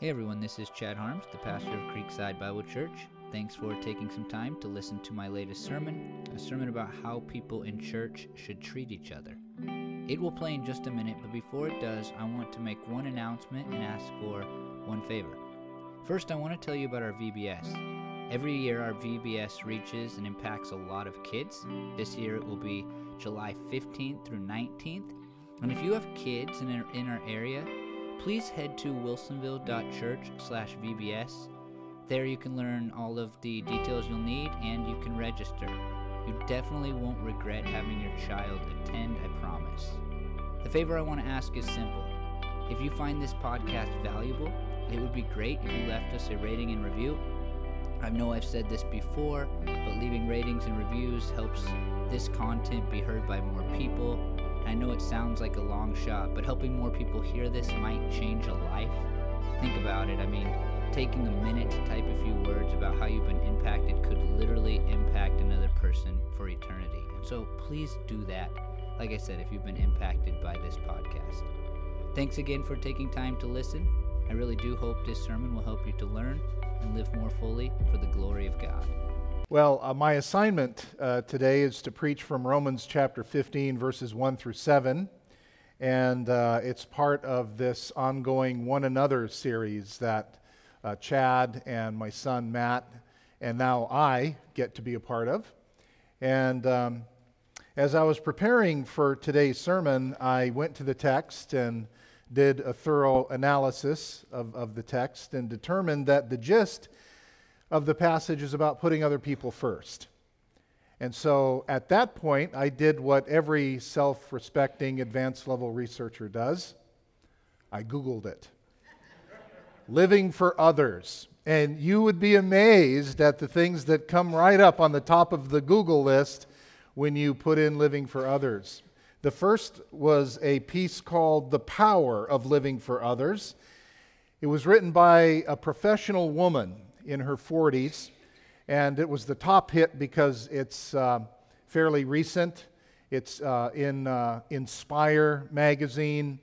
Hey everyone, this is Chad Harms, the pastor of Creekside Bible Church. Thanks for taking some time to listen to my latest sermon, a sermon about how people in church should treat each other. It will play in just a minute, but before it does, I want to make one announcement and ask for one favor. First, I want to tell you about our VBS. Every year, our VBS reaches and impacts a lot of kids. This year, it will be July 15th through 19th. And if you have kids in our, in our area, please head to wilsonville.church slash VBS. There you can learn all of the details you'll need and you can register. You definitely won't regret having your child attend, I promise. The favor I want to ask is simple. If you find this podcast valuable, it would be great if you left us a rating and review. I know I've said this before, but leaving ratings and reviews helps this content be heard by more people I know it sounds like a long shot, but helping more people hear this might change a life. Think about it. I mean, taking a minute to type a few words about how you've been impacted could literally impact another person for eternity. And so please do that. Like I said, if you've been impacted by this podcast. Thanks again for taking time to listen. I really do hope this sermon will help you to learn and live more fully for the glory of God. Well, uh, my assignment uh, today is to preach from Romans chapter 15, verses 1 through 7. And uh, it's part of this ongoing One Another series that uh, Chad and my son Matt, and now I get to be a part of. And um, as I was preparing for today's sermon, I went to the text and did a thorough analysis of, of the text and determined that the gist of the passage is about putting other people first. And so at that point, I did what every self respecting advanced level researcher does I Googled it. Living for others. And you would be amazed at the things that come right up on the top of the Google list when you put in living for others. The first was a piece called The Power of Living for Others. It was written by a professional woman in her 40s, and it was the top hit because it's uh, fairly recent. It's uh, in uh, Inspire magazine.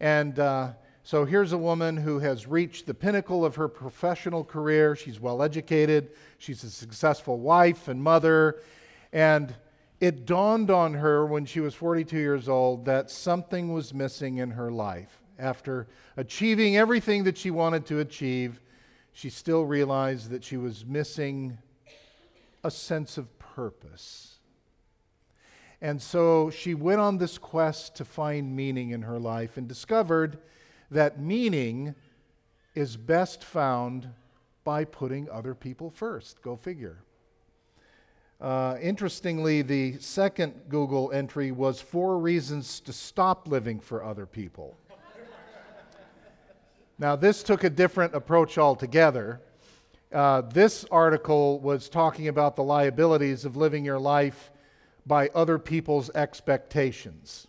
And uh, so here's a woman who has reached the pinnacle of her professional career. She's well educated, she's a successful wife and mother. And it dawned on her when she was 42 years old that something was missing in her life. After achieving everything that she wanted to achieve, she still realized that she was missing a sense of purpose. And so she went on this quest to find meaning in her life and discovered that meaning is best found by putting other people first. Go figure. Uh, interestingly, the second Google entry was four reasons to stop living for other people. Now, this took a different approach altogether. Uh, this article was talking about the liabilities of living your life by other people's expectations.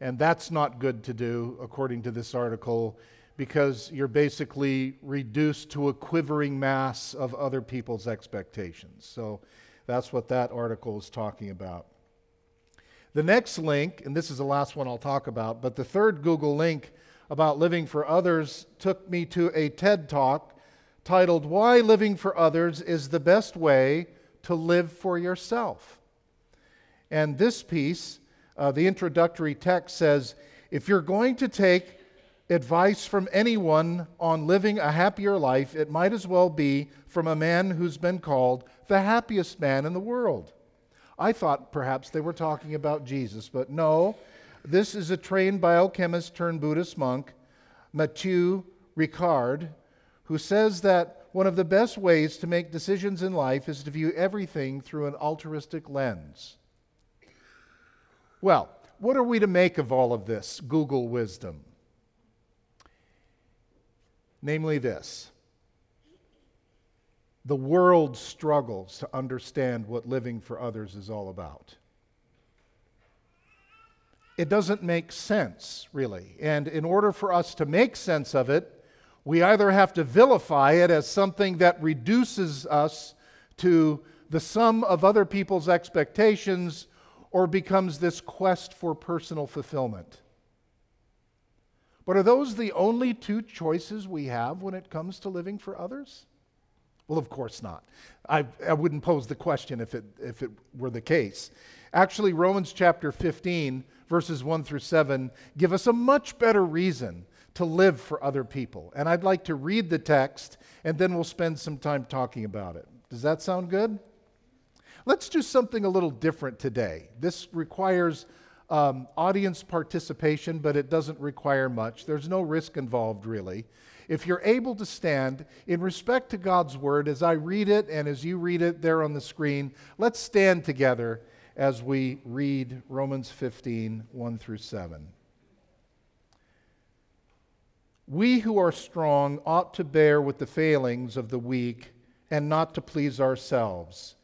And that's not good to do, according to this article, because you're basically reduced to a quivering mass of other people's expectations. So that's what that article is talking about. The next link, and this is the last one I'll talk about, but the third Google link about living for others took me to a TED talk titled Why Living for Others is the Best Way to Live for Yourself. And this piece, uh, the introductory text says if you're going to take advice from anyone on living a happier life, it might as well be from a man who's been called the happiest man in the world. I thought perhaps they were talking about Jesus, but no, this is a trained biochemist turned Buddhist monk, Matthieu Ricard, who says that one of the best ways to make decisions in life is to view everything through an altruistic lens. Well, what are we to make of all of this Google wisdom? Namely, this the world struggles to understand what living for others is all about it doesn't make sense, really. And in order for us to make sense of it, we either have to vilify it as something that reduces us to the sum of other people's expectations or becomes this quest for personal fulfillment. But are those the only two choices we have when it comes to living for others? Well, of course not. I, I wouldn't pose the question if it, if it were the case. Actually, Romans chapter 15, verses 1 through 7, give us a much better reason to live for other people. And I'd like to read the text, and then we'll spend some time talking about it. Does that sound good? Let's do something a little different today. This requires um, audience participation, but it doesn't require much. There's no risk involved, really. If you're able to stand in respect to God's word as I read it and as you read it there on the screen, let's stand together as we read Romans 15 1 through 7. We who are strong ought to bear with the failings of the weak and not to please ourselves.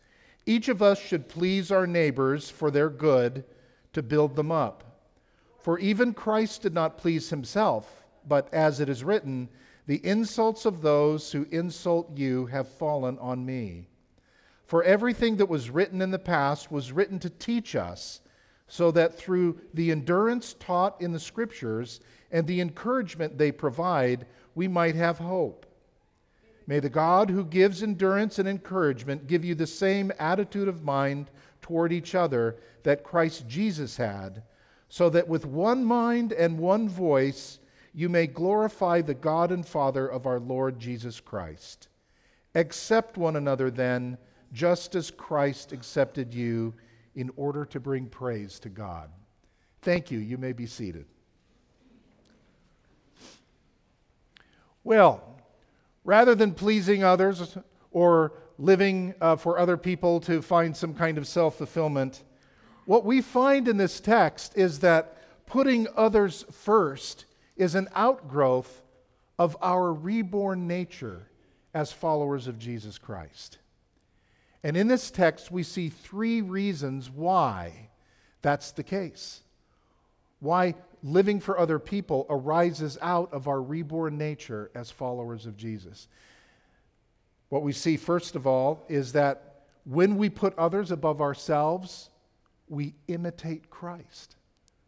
Each of us should please our neighbors for their good to build them up. For even Christ did not please himself, but as it is written, the insults of those who insult you have fallen on me. For everything that was written in the past was written to teach us, so that through the endurance taught in the Scriptures and the encouragement they provide, we might have hope. May the God who gives endurance and encouragement give you the same attitude of mind toward each other that Christ Jesus had, so that with one mind and one voice you may glorify the God and Father of our Lord Jesus Christ. Accept one another then, just as Christ accepted you, in order to bring praise to God. Thank you. You may be seated. Well, rather than pleasing others or living uh, for other people to find some kind of self fulfillment, what we find in this text is that putting others first is an outgrowth of our reborn nature as followers of Jesus Christ. And in this text, we see three reasons why that's the case. Why living for other people arises out of our reborn nature as followers of Jesus. What we see, first of all, is that when we put others above ourselves, we imitate Christ.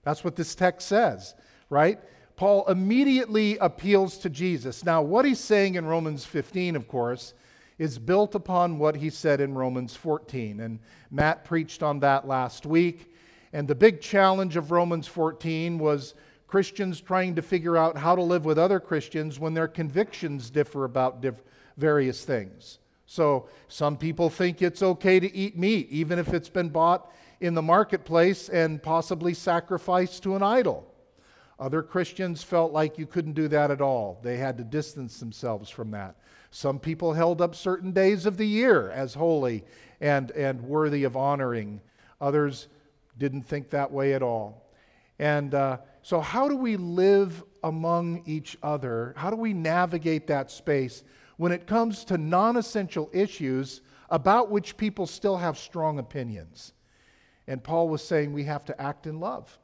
That's what this text says, right? Paul immediately appeals to Jesus. Now, what he's saying in Romans 15, of course, is built upon what he said in Romans 14. And Matt preached on that last week. And the big challenge of Romans 14 was Christians trying to figure out how to live with other Christians when their convictions differ about diff- various things. So, some people think it's okay to eat meat, even if it's been bought in the marketplace and possibly sacrificed to an idol. Other Christians felt like you couldn't do that at all. They had to distance themselves from that. Some people held up certain days of the year as holy and, and worthy of honoring. Others didn't think that way at all. And uh, so, how do we live among each other? How do we navigate that space when it comes to non essential issues about which people still have strong opinions? And Paul was saying we have to act in love.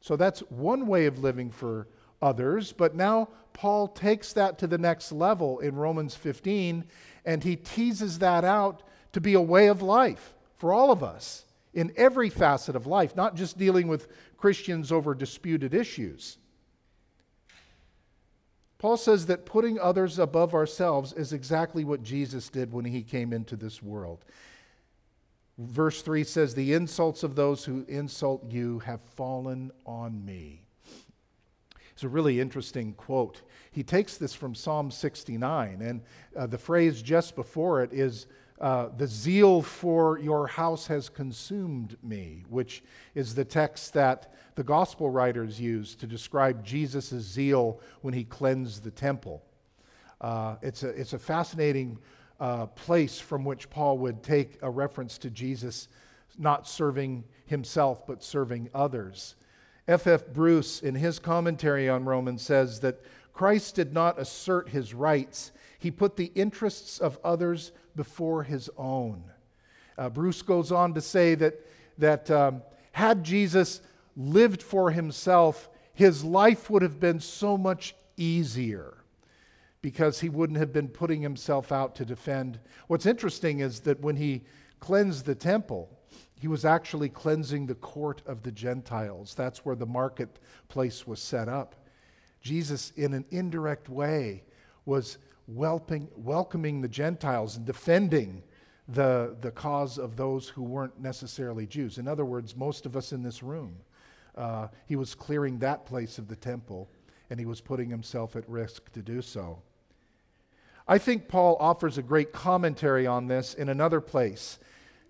So that's one way of living for others. But now Paul takes that to the next level in Romans 15, and he teases that out to be a way of life for all of us in every facet of life, not just dealing with Christians over disputed issues. Paul says that putting others above ourselves is exactly what Jesus did when he came into this world. Verse 3 says, The insults of those who insult you have fallen on me. It's a really interesting quote. He takes this from Psalm 69, and uh, the phrase just before it is, uh, The zeal for your house has consumed me, which is the text that the gospel writers use to describe Jesus' zeal when he cleansed the temple. Uh, it's, a, it's a fascinating uh, place from which Paul would take a reference to Jesus not serving himself, but serving others. F. F. Bruce, in his commentary on Romans, says that Christ did not assert his rights, he put the interests of others before his own. Uh, Bruce goes on to say that, that um, had Jesus lived for himself, his life would have been so much easier because he wouldn't have been putting himself out to defend. What's interesting is that when he cleansed the temple, he was actually cleansing the court of the Gentiles. That's where the marketplace was set up. Jesus, in an indirect way, was welping, welcoming the Gentiles and defending the, the cause of those who weren't necessarily Jews. In other words, most of us in this room, uh, he was clearing that place of the temple and he was putting himself at risk to do so. I think Paul offers a great commentary on this in another place.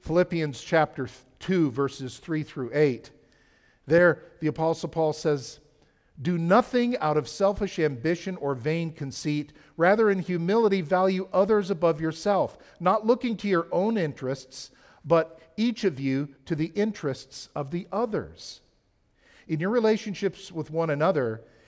Philippians chapter 2, verses 3 through 8. There, the Apostle Paul says, Do nothing out of selfish ambition or vain conceit. Rather, in humility, value others above yourself, not looking to your own interests, but each of you to the interests of the others. In your relationships with one another,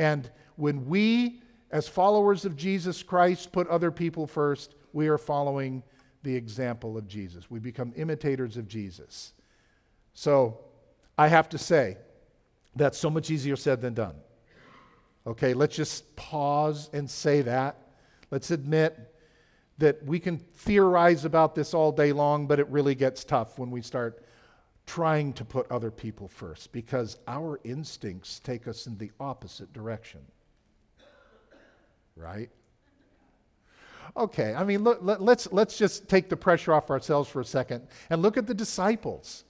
And when we, as followers of Jesus Christ, put other people first, we are following the example of Jesus. We become imitators of Jesus. So I have to say, that's so much easier said than done. Okay, let's just pause and say that. Let's admit that we can theorize about this all day long, but it really gets tough when we start trying to put other people first because our instincts take us in the opposite direction. Right? Okay, I mean, look, let, let's, let's just take the pressure off ourselves for a second and look at the disciples.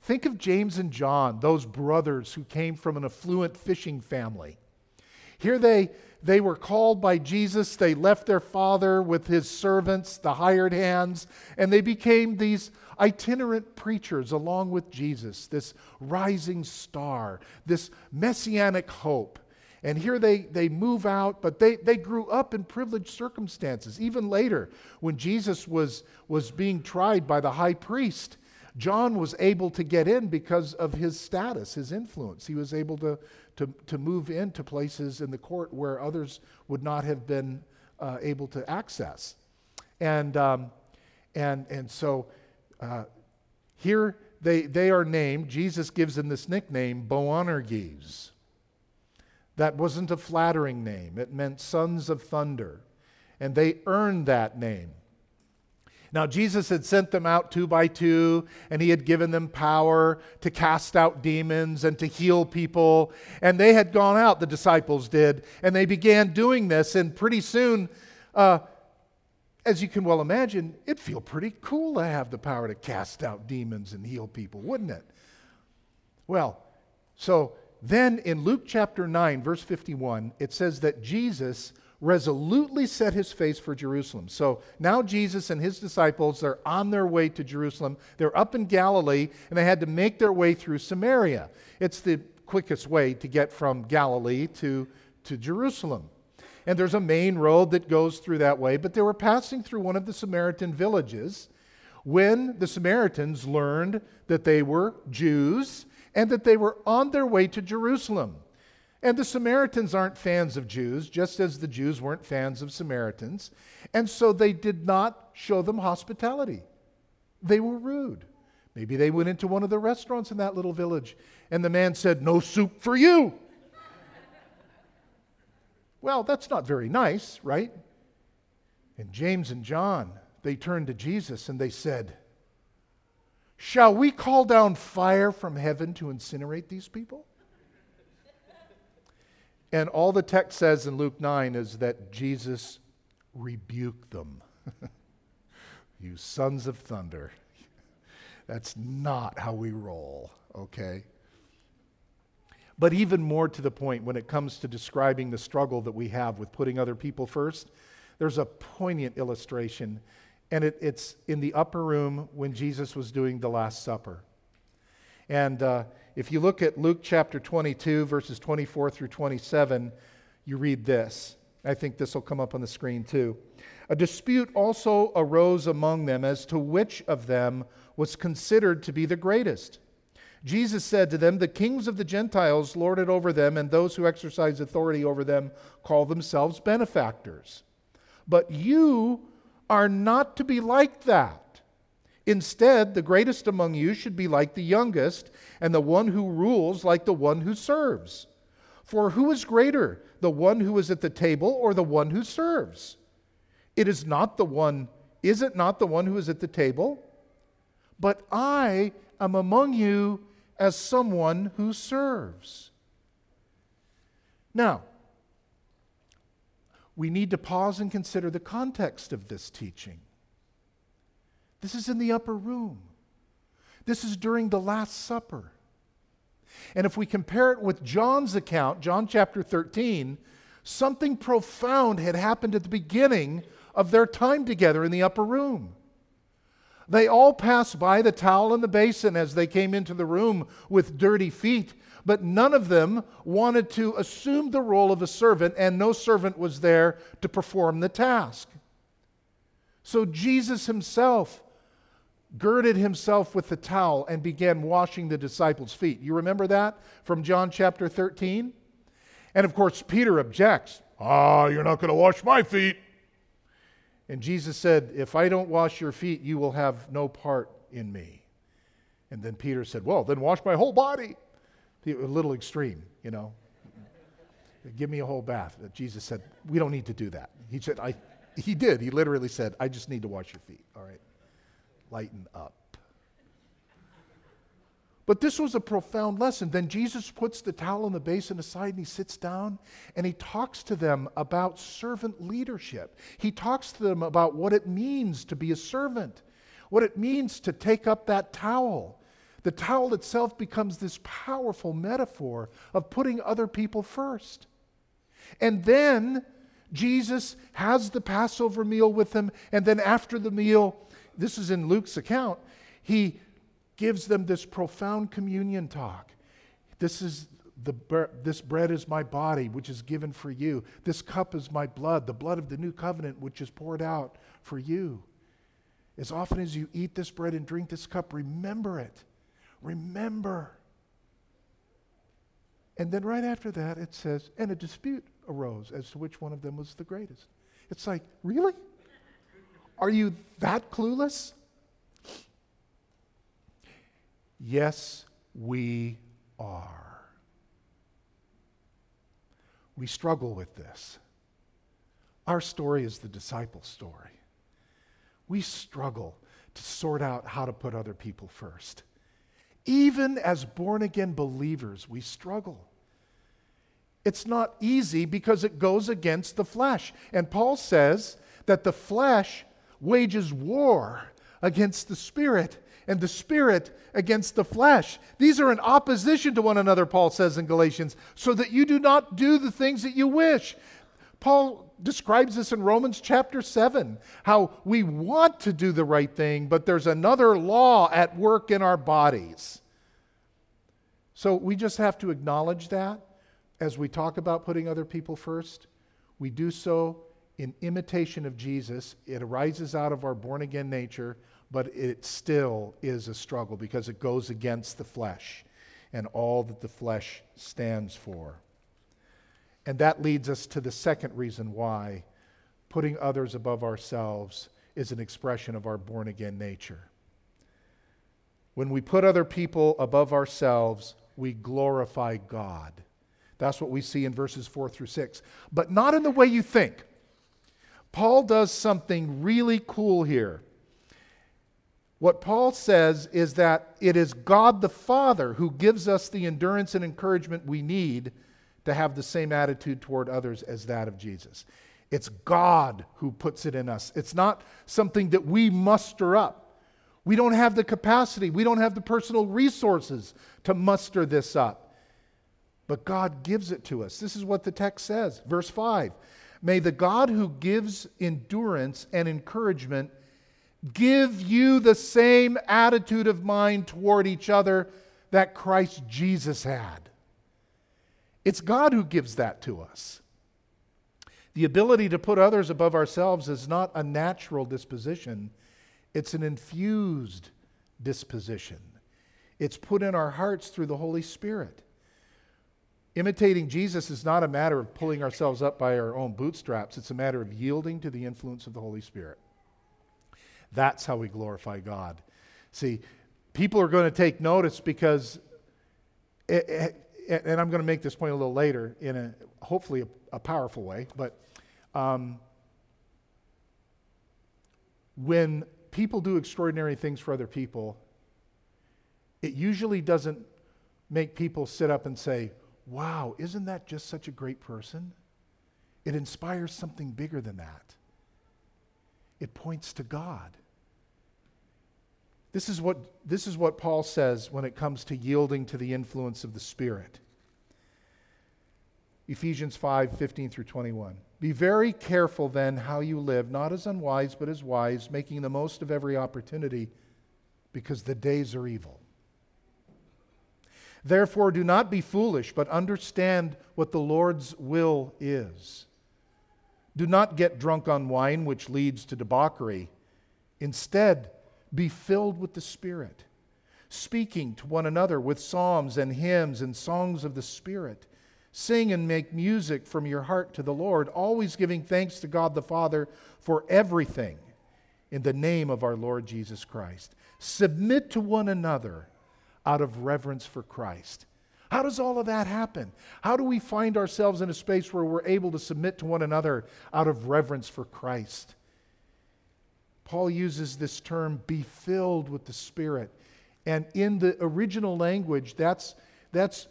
Think of James and John, those brothers who came from an affluent fishing family. Here they, they were called by Jesus. They left their father with his servants, the hired hands, and they became these itinerant preachers along with Jesus, this rising star, this messianic hope. And here they, they move out, but they, they grew up in privileged circumstances. Even later, when Jesus was, was being tried by the high priest, John was able to get in because of his status, his influence. He was able to, to, to move into places in the court where others would not have been uh, able to access. And, um, and, and so uh, here they, they are named, Jesus gives them this nickname, Boanerges. That wasn't a flattering name, it meant sons of thunder. And they earned that name. Now, Jesus had sent them out two by two, and he had given them power to cast out demons and to heal people. And they had gone out, the disciples did, and they began doing this. And pretty soon, uh, as you can well imagine, it'd feel pretty cool to have the power to cast out demons and heal people, wouldn't it? Well, so then in Luke chapter 9, verse 51, it says that Jesus resolutely set his face for Jerusalem. So now Jesus and his disciples are on their way to Jerusalem. They're up in Galilee, and they had to make their way through Samaria. It's the quickest way to get from Galilee to, to Jerusalem and there's a main road that goes through that way, but they were passing through one of the Samaritan villages when the Samaritans learned that they were Jews and that they were on their way to Jerusalem. And the Samaritans aren't fans of Jews, just as the Jews weren't fans of Samaritans. And so they did not show them hospitality. They were rude. Maybe they went into one of the restaurants in that little village, and the man said, No soup for you. Well, that's not very nice, right? And James and John, they turned to Jesus and they said, Shall we call down fire from heaven to incinerate these people? And all the text says in Luke 9 is that Jesus rebuked them. you sons of thunder. That's not how we roll, okay? But even more to the point, when it comes to describing the struggle that we have with putting other people first, there's a poignant illustration. And it, it's in the upper room when Jesus was doing the Last Supper. And uh, if you look at Luke chapter 22, verses 24 through 27, you read this. I think this will come up on the screen too. A dispute also arose among them as to which of them was considered to be the greatest. Jesus said to them, The kings of the Gentiles lord it over them, and those who exercise authority over them call themselves benefactors. But you are not to be like that. Instead, the greatest among you should be like the youngest, and the one who rules like the one who serves. For who is greater, the one who is at the table or the one who serves? It is not the one, is it not the one who is at the table? But I am among you as someone who serves. Now, we need to pause and consider the context of this teaching. This is in the upper room. This is during the Last Supper. And if we compare it with John's account, John chapter 13, something profound had happened at the beginning of their time together in the upper room. They all passed by the towel and the basin as they came into the room with dirty feet, but none of them wanted to assume the role of a servant, and no servant was there to perform the task. So Jesus himself girded himself with the towel and began washing the disciples' feet. You remember that from John chapter 13? And of course, Peter objects. Ah, you're not going to wash my feet. And Jesus said, If I don't wash your feet, you will have no part in me. And then Peter said, Well, then wash my whole body. A little extreme, you know. Give me a whole bath. Jesus said, We don't need to do that. He said, I, he did. He literally said, I just need to wash your feet. All right. Lighten up. But this was a profound lesson. Then Jesus puts the towel in the basin aside and he sits down and he talks to them about servant leadership. He talks to them about what it means to be a servant, what it means to take up that towel. The towel itself becomes this powerful metaphor of putting other people first. And then Jesus has the Passover meal with them, and then after the meal, this is in Luke's account, he gives them this profound communion talk. This is the this bread is my body which is given for you. This cup is my blood, the blood of the new covenant which is poured out for you. As often as you eat this bread and drink this cup, remember it. Remember. And then right after that, it says, and a dispute arose as to which one of them was the greatest. It's like, really? Are you that clueless? Yes, we are. We struggle with this. Our story is the disciple story. We struggle to sort out how to put other people first. Even as born again believers, we struggle. It's not easy because it goes against the flesh. And Paul says that the flesh wages war against the spirit and the spirit against the flesh. These are in opposition to one another, Paul says in Galatians, so that you do not do the things that you wish. Paul describes this in Romans chapter 7 how we want to do the right thing, but there's another law at work in our bodies. So we just have to acknowledge that as we talk about putting other people first. We do so in imitation of Jesus. It arises out of our born again nature but it still is a struggle because it goes against the flesh and all that the flesh stands for. And that leads us to the second reason why putting others above ourselves is an expression of our born again nature. When we put other people above ourselves, we glorify God. That's what we see in verses 4 through 6. But not in the way you think. Paul does something really cool here. What Paul says is that it is God the Father who gives us the endurance and encouragement we need to have the same attitude toward others as that of Jesus. It's God who puts it in us. It's not something that we muster up. We don't have the capacity, we don't have the personal resources to muster this up. But God gives it to us. This is what the text says. Verse 5 May the God who gives endurance and encouragement give you the same attitude of mind toward each other that Christ Jesus had. It's God who gives that to us. The ability to put others above ourselves is not a natural disposition, it's an infused disposition. it's put in our hearts through the Holy Spirit. Imitating Jesus is not a matter of pulling ourselves up by our own bootstraps, it's a matter of yielding to the influence of the Holy Spirit. That's how we glorify God. See, people are going to take notice because, it, it, and I'm going to make this point a little later in a hopefully a, a powerful way, but um, when people do extraordinary things for other people, it usually doesn't make people sit up and say, Wow, isn't that just such a great person? It inspires something bigger than that. It points to God. This is what, this is what Paul says when it comes to yielding to the influence of the Spirit. Ephesians 5 15 through 21. Be very careful then how you live, not as unwise, but as wise, making the most of every opportunity, because the days are evil. Therefore, do not be foolish, but understand what the Lord's will is. Do not get drunk on wine, which leads to debauchery. Instead, be filled with the Spirit, speaking to one another with psalms and hymns and songs of the Spirit. Sing and make music from your heart to the Lord, always giving thanks to God the Father for everything in the name of our Lord Jesus Christ. Submit to one another out of reverence for Christ. How does all of that happen? How do we find ourselves in a space where we're able to submit to one another out of reverence for Christ? Paul uses this term, be filled with the Spirit. And in the original language, that's, that's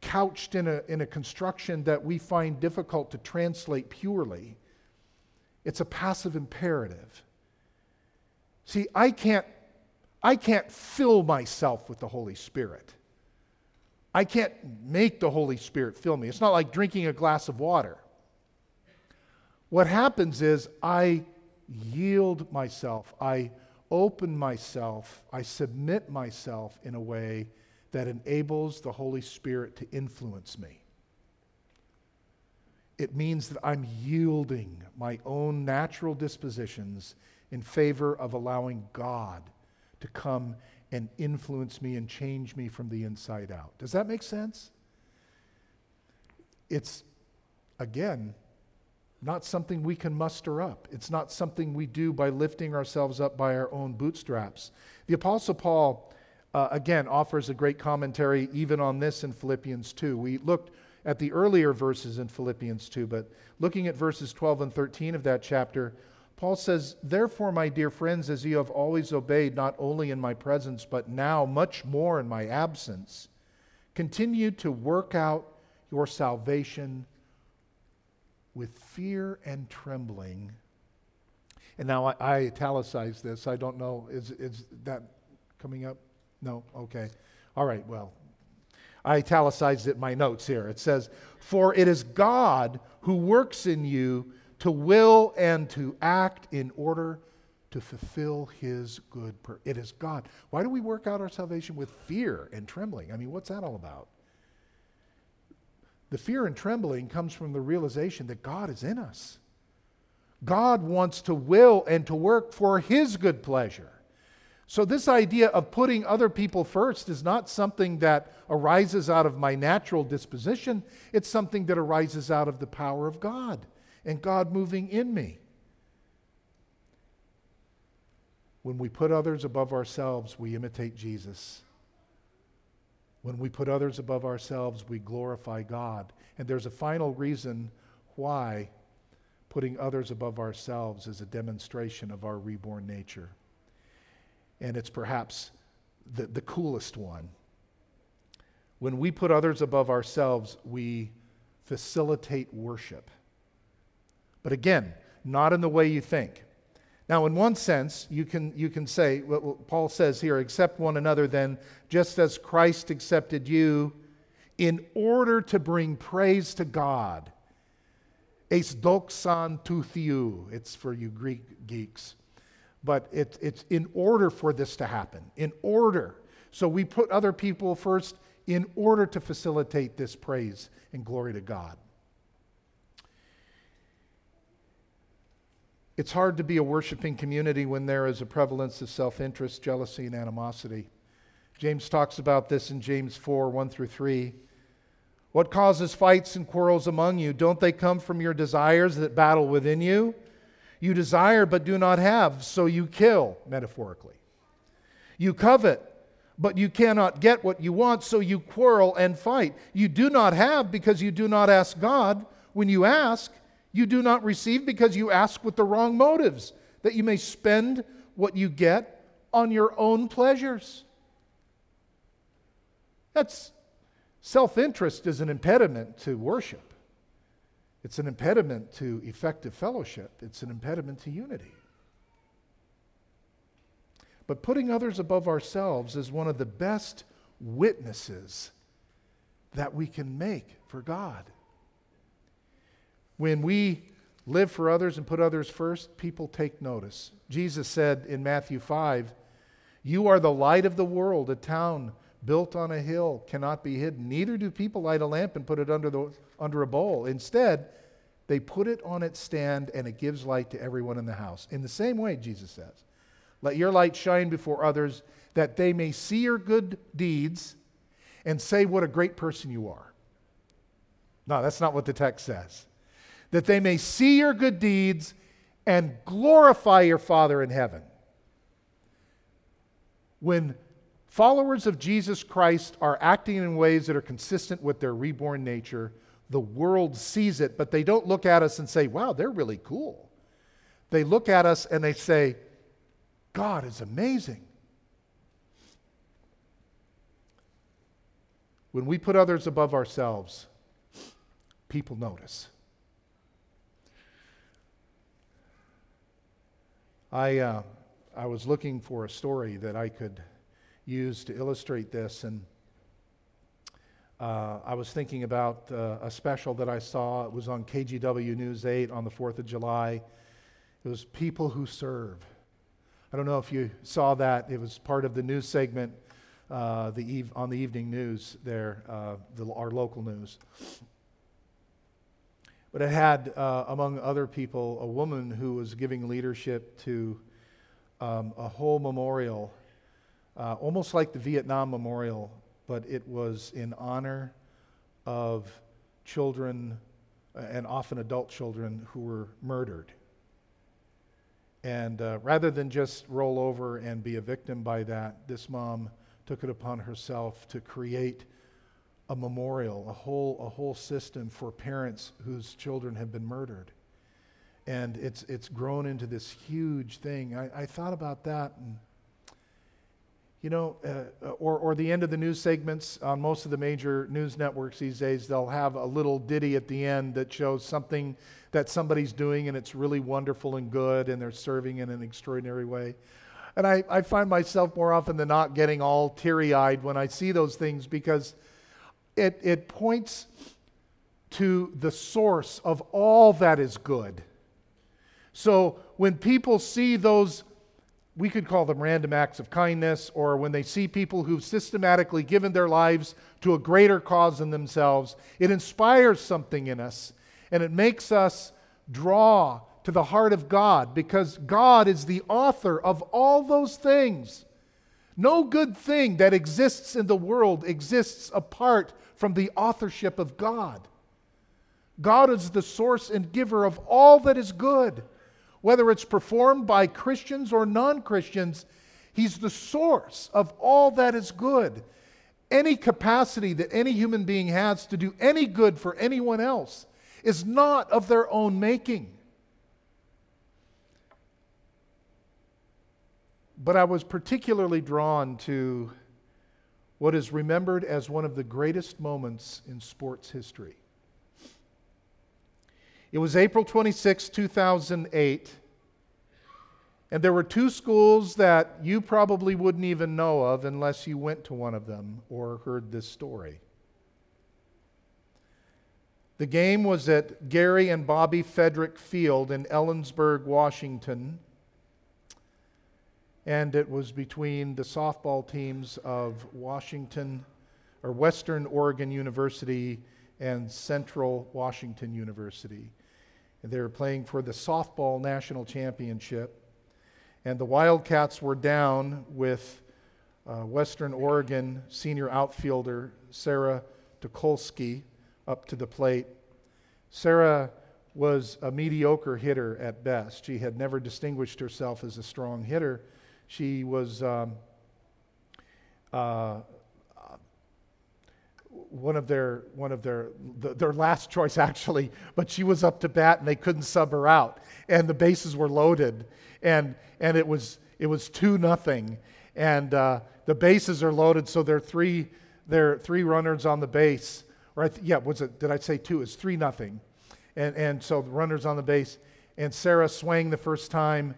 couched in a, in a construction that we find difficult to translate purely. It's a passive imperative. See, I can't I can't fill myself with the Holy Spirit. I can't make the Holy Spirit fill me. It's not like drinking a glass of water. What happens is I yield myself, I open myself, I submit myself in a way that enables the Holy Spirit to influence me. It means that I'm yielding my own natural dispositions in favor of allowing God to come and influence me and change me from the inside out. Does that make sense? It's, again, not something we can muster up. It's not something we do by lifting ourselves up by our own bootstraps. The Apostle Paul, uh, again, offers a great commentary even on this in Philippians 2. We looked at the earlier verses in Philippians 2, but looking at verses 12 and 13 of that chapter, Paul says, Therefore, my dear friends, as you have always obeyed, not only in my presence, but now much more in my absence, continue to work out your salvation with fear and trembling. And now I, I italicize this. I don't know. Is, is that coming up? No? Okay. All right, well, I italicized it in my notes here. It says, For it is God who works in you to will and to act in order to fulfill his good purpose. It is God. Why do we work out our salvation with fear and trembling? I mean, what's that all about? The fear and trembling comes from the realization that God is in us. God wants to will and to work for his good pleasure. So, this idea of putting other people first is not something that arises out of my natural disposition. It's something that arises out of the power of God and God moving in me. When we put others above ourselves, we imitate Jesus. When we put others above ourselves, we glorify God. And there's a final reason why putting others above ourselves is a demonstration of our reborn nature. And it's perhaps the, the coolest one. When we put others above ourselves, we facilitate worship. But again, not in the way you think. Now, in one sense, you can, you can say, what Paul says here, accept one another then, just as Christ accepted you, in order to bring praise to God. Eis doxan to theou. It's for you Greek geeks. But it, it's in order for this to happen. In order. So we put other people first in order to facilitate this praise and glory to God. It's hard to be a worshiping community when there is a prevalence of self interest, jealousy, and animosity. James talks about this in James 4 1 through 3. What causes fights and quarrels among you? Don't they come from your desires that battle within you? You desire but do not have, so you kill, metaphorically. You covet, but you cannot get what you want, so you quarrel and fight. You do not have because you do not ask God. When you ask, you do not receive because you ask with the wrong motives, that you may spend what you get on your own pleasures. That's self interest is an impediment to worship. It's an impediment to effective fellowship. It's an impediment to unity. But putting others above ourselves is one of the best witnesses that we can make for God. When we live for others and put others first, people take notice. Jesus said in Matthew 5, You are the light of the world. A town built on a hill cannot be hidden. Neither do people light a lamp and put it under, the, under a bowl. Instead, they put it on its stand and it gives light to everyone in the house. In the same way, Jesus says, let your light shine before others that they may see your good deeds and say what a great person you are. No, that's not what the text says. That they may see your good deeds and glorify your Father in heaven. When followers of Jesus Christ are acting in ways that are consistent with their reborn nature, the world sees it, but they don't look at us and say, wow, they're really cool. They look at us and they say, God is amazing. When we put others above ourselves, people notice. I, uh, I was looking for a story that I could use to illustrate this, and uh, I was thinking about uh, a special that I saw. It was on KGW News 8 on the 4th of July. It was People Who Serve. I don't know if you saw that. It was part of the news segment uh, the eve- on the evening news there, uh, the, our local news. But it had, uh, among other people, a woman who was giving leadership to um, a whole memorial, uh, almost like the Vietnam Memorial, but it was in honor of children uh, and often adult children who were murdered. And uh, rather than just roll over and be a victim by that, this mom took it upon herself to create a memorial, a whole, a whole system for parents whose children have been murdered. And it's, it's grown into this huge thing. I, I thought about that and you know, uh, or, or the end of the news segments on most of the major news networks these days, they'll have a little ditty at the end that shows something that somebody's doing and it's really wonderful and good and they're serving in an extraordinary way. And I, I find myself more often than not getting all teary eyed when I see those things because it, it points to the source of all that is good. So when people see those we could call them random acts of kindness, or when they see people who've systematically given their lives to a greater cause than themselves, it inspires something in us and it makes us draw to the heart of God because God is the author of all those things. No good thing that exists in the world exists apart from the authorship of God. God is the source and giver of all that is good whether it's performed by Christians or non Christians, He's the source of all that is good. Any capacity that any human being has to do any good for anyone else is not of their own making. But I was particularly drawn to what is remembered as one of the greatest moments in sports history. It was April 26, 2008. And there were two schools that you probably wouldn't even know of unless you went to one of them or heard this story. The game was at Gary and Bobby Frederick Field in Ellensburg, Washington. And it was between the softball teams of Washington or Western Oregon University and Central Washington University. And they were playing for the softball national championship. And the Wildcats were down with uh, Western Oregon senior outfielder Sarah Tucholsky up to the plate. Sarah was a mediocre hitter at best. She had never distinguished herself as a strong hitter. She was um, uh, one of their one of their the, their last choice actually, but she was up to bat and they couldn't sub her out, and the bases were loaded, and and it was it was two nothing, and uh, the bases are loaded, so there are three there are three runners on the base. Right? Yeah, was it? Did I say two? It's three nothing, and and so the runners on the base, and Sara swung the first time,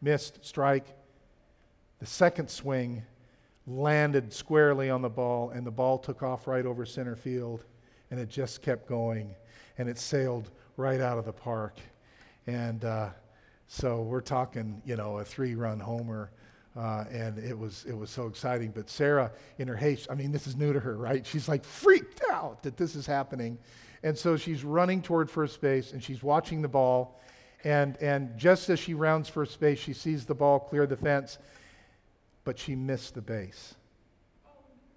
missed strike. The second swing landed squarely on the ball, and the ball took off right over center field, and it just kept going, and it sailed right out of the park. And uh, so we're talking, you know, a three run homer. Uh, and it was it was so exciting. But Sara, in her haste, I mean, this is new to her, right? She's like freaked out that this is happening, and so she's running toward first base and she's watching the ball, and and just as she rounds first base, she sees the ball clear the fence, but she missed the base.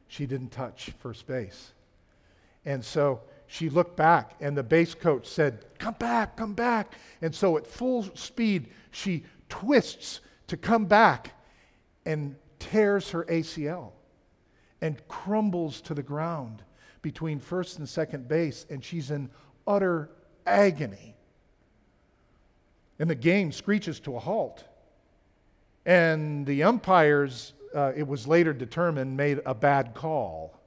She didn't touch first base. And so she looked back, and the base coach said, Come back, come back. And so at full speed, she twists to come back and tears her ACL and crumbles to the ground between first and second base, and she's in utter agony. And the game screeches to a halt. And the umpires, uh, it was later determined, made a bad call.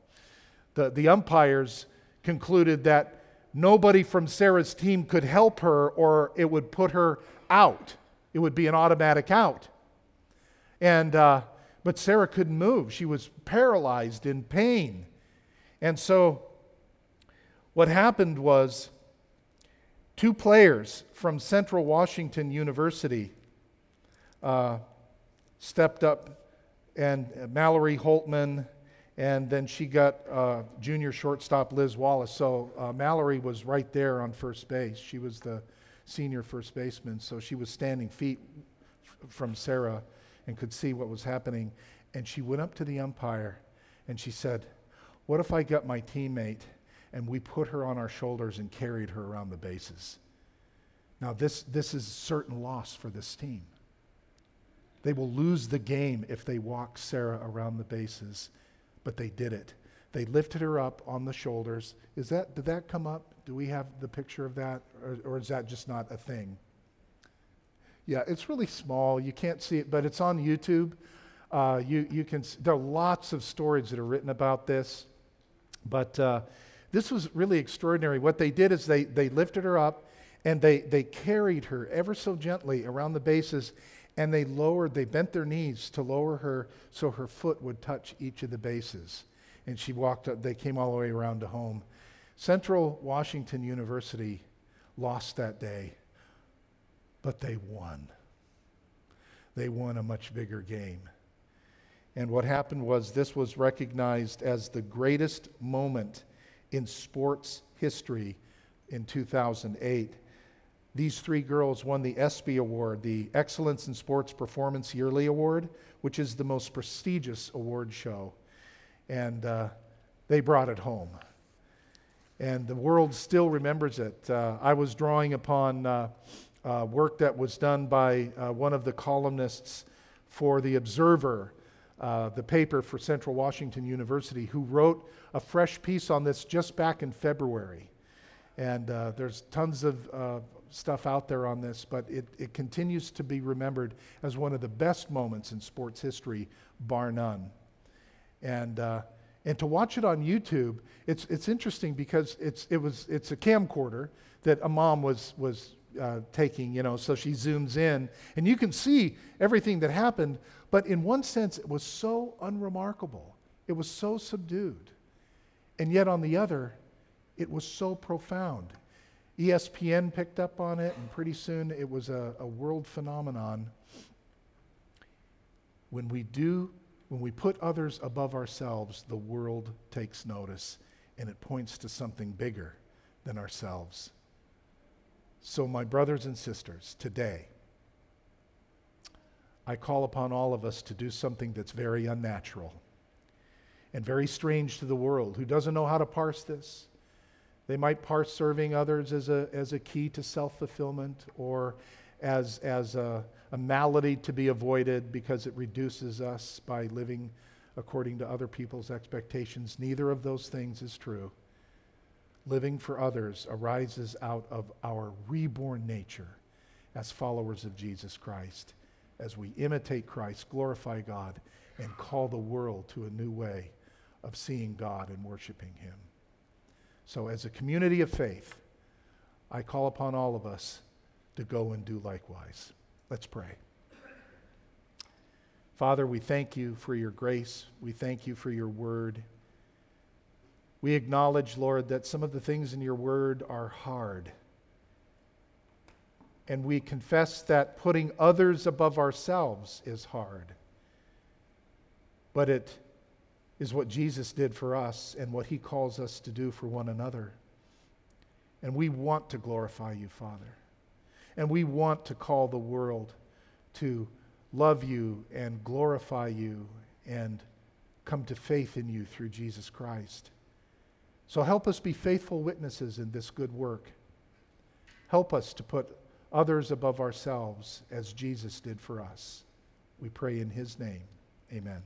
The, the umpires concluded that nobody from Sara's team could help her or it would put her out. It would be an automatic out. And, uh, but Sara couldn't move. She was paralyzed in pain. And so what happened was two players from Central Washington University uh, stepped up, and Mallory Holtman, and then she got uh, junior shortstop Liz Wallace. So uh, Mallory was right there on first base. She was the senior first baseman, so she was standing feet f- from Sara and could see what was happening. And she went up to the umpire and she said, What if I got my teammate and we put her on our shoulders and carried her around the bases? Now, this, this is a certain loss for this team. They will lose the game if they walk Sara around the bases, but they did it. They lifted her up on the shoulders. Is that did that come up? Do we have the picture of that, or, or is that just not a thing? Yeah, it's really small. You can't see it, but it's on YouTube. Uh, you you can. There are lots of stories that are written about this, but uh, this was really extraordinary. What they did is they they lifted her up, and they they carried her ever so gently around the bases and they lowered, they bent their knees to lower her so her foot would touch each of the bases. And she walked up, they came all the way around to home. Central Washington University lost that day, but they won. They won a much bigger game. And what happened was this was recognized as the greatest moment in sports history in 2008 these three girls won the ESPY Award, the Excellence in Sports Performance Yearly Award, which is the most prestigious award show. And uh, they brought it home. And the world still remembers it. Uh, I was drawing upon uh, uh work that was done by uh, one of the columnists for The Observer, uh, the paper for Central Washington University, who wrote a fresh piece on this just back in February. And there's tons of stuff out there on this, but it, it continues to be remembered as one of the best moments in sports history, bar none. And, uh, and to watch it on YouTube, it's, it's interesting because it's, it was, it's a camcorder that a mom was, was uh, taking, you know, so she zooms in, and you can see everything that happened, but in one sense, it was so unremarkable. It was so subdued. And yet, on the other, it was so profound. ESPN picked up on it, and pretty soon it was a, a world phenomenon. When we do, when we put others above ourselves, the world takes notice and it points to something bigger than ourselves. So, my brothers and sisters, today, I call upon all of us to do something that's very unnatural and very strange to the world who doesn't know how to parse this. They might parse serving others as a, as a key to self fulfillment or as, as a, a malady to be avoided because it reduces us by living according to other people's expectations. Neither of those things is true. Living for others arises out of our reborn nature as followers of Jesus Christ, as we imitate Christ, glorify God, and call the world to a new way of seeing God and worshiping Him. So, as a community of faith, I call upon all of us to go and do likewise. Let's pray. Father, we thank you for your grace. We thank you for your word. We acknowledge, Lord, that some of the things in your word are hard. And we confess that putting others above ourselves is hard. But it is what Jesus did for us and what he calls us to do for one another. And we want to glorify you, Father. And we want to call the world to love you and glorify you and come to faith in you through Jesus Christ. So help us be faithful witnesses in this good work. Help us to put others above ourselves as Jesus did for us. We pray in his name. Amen.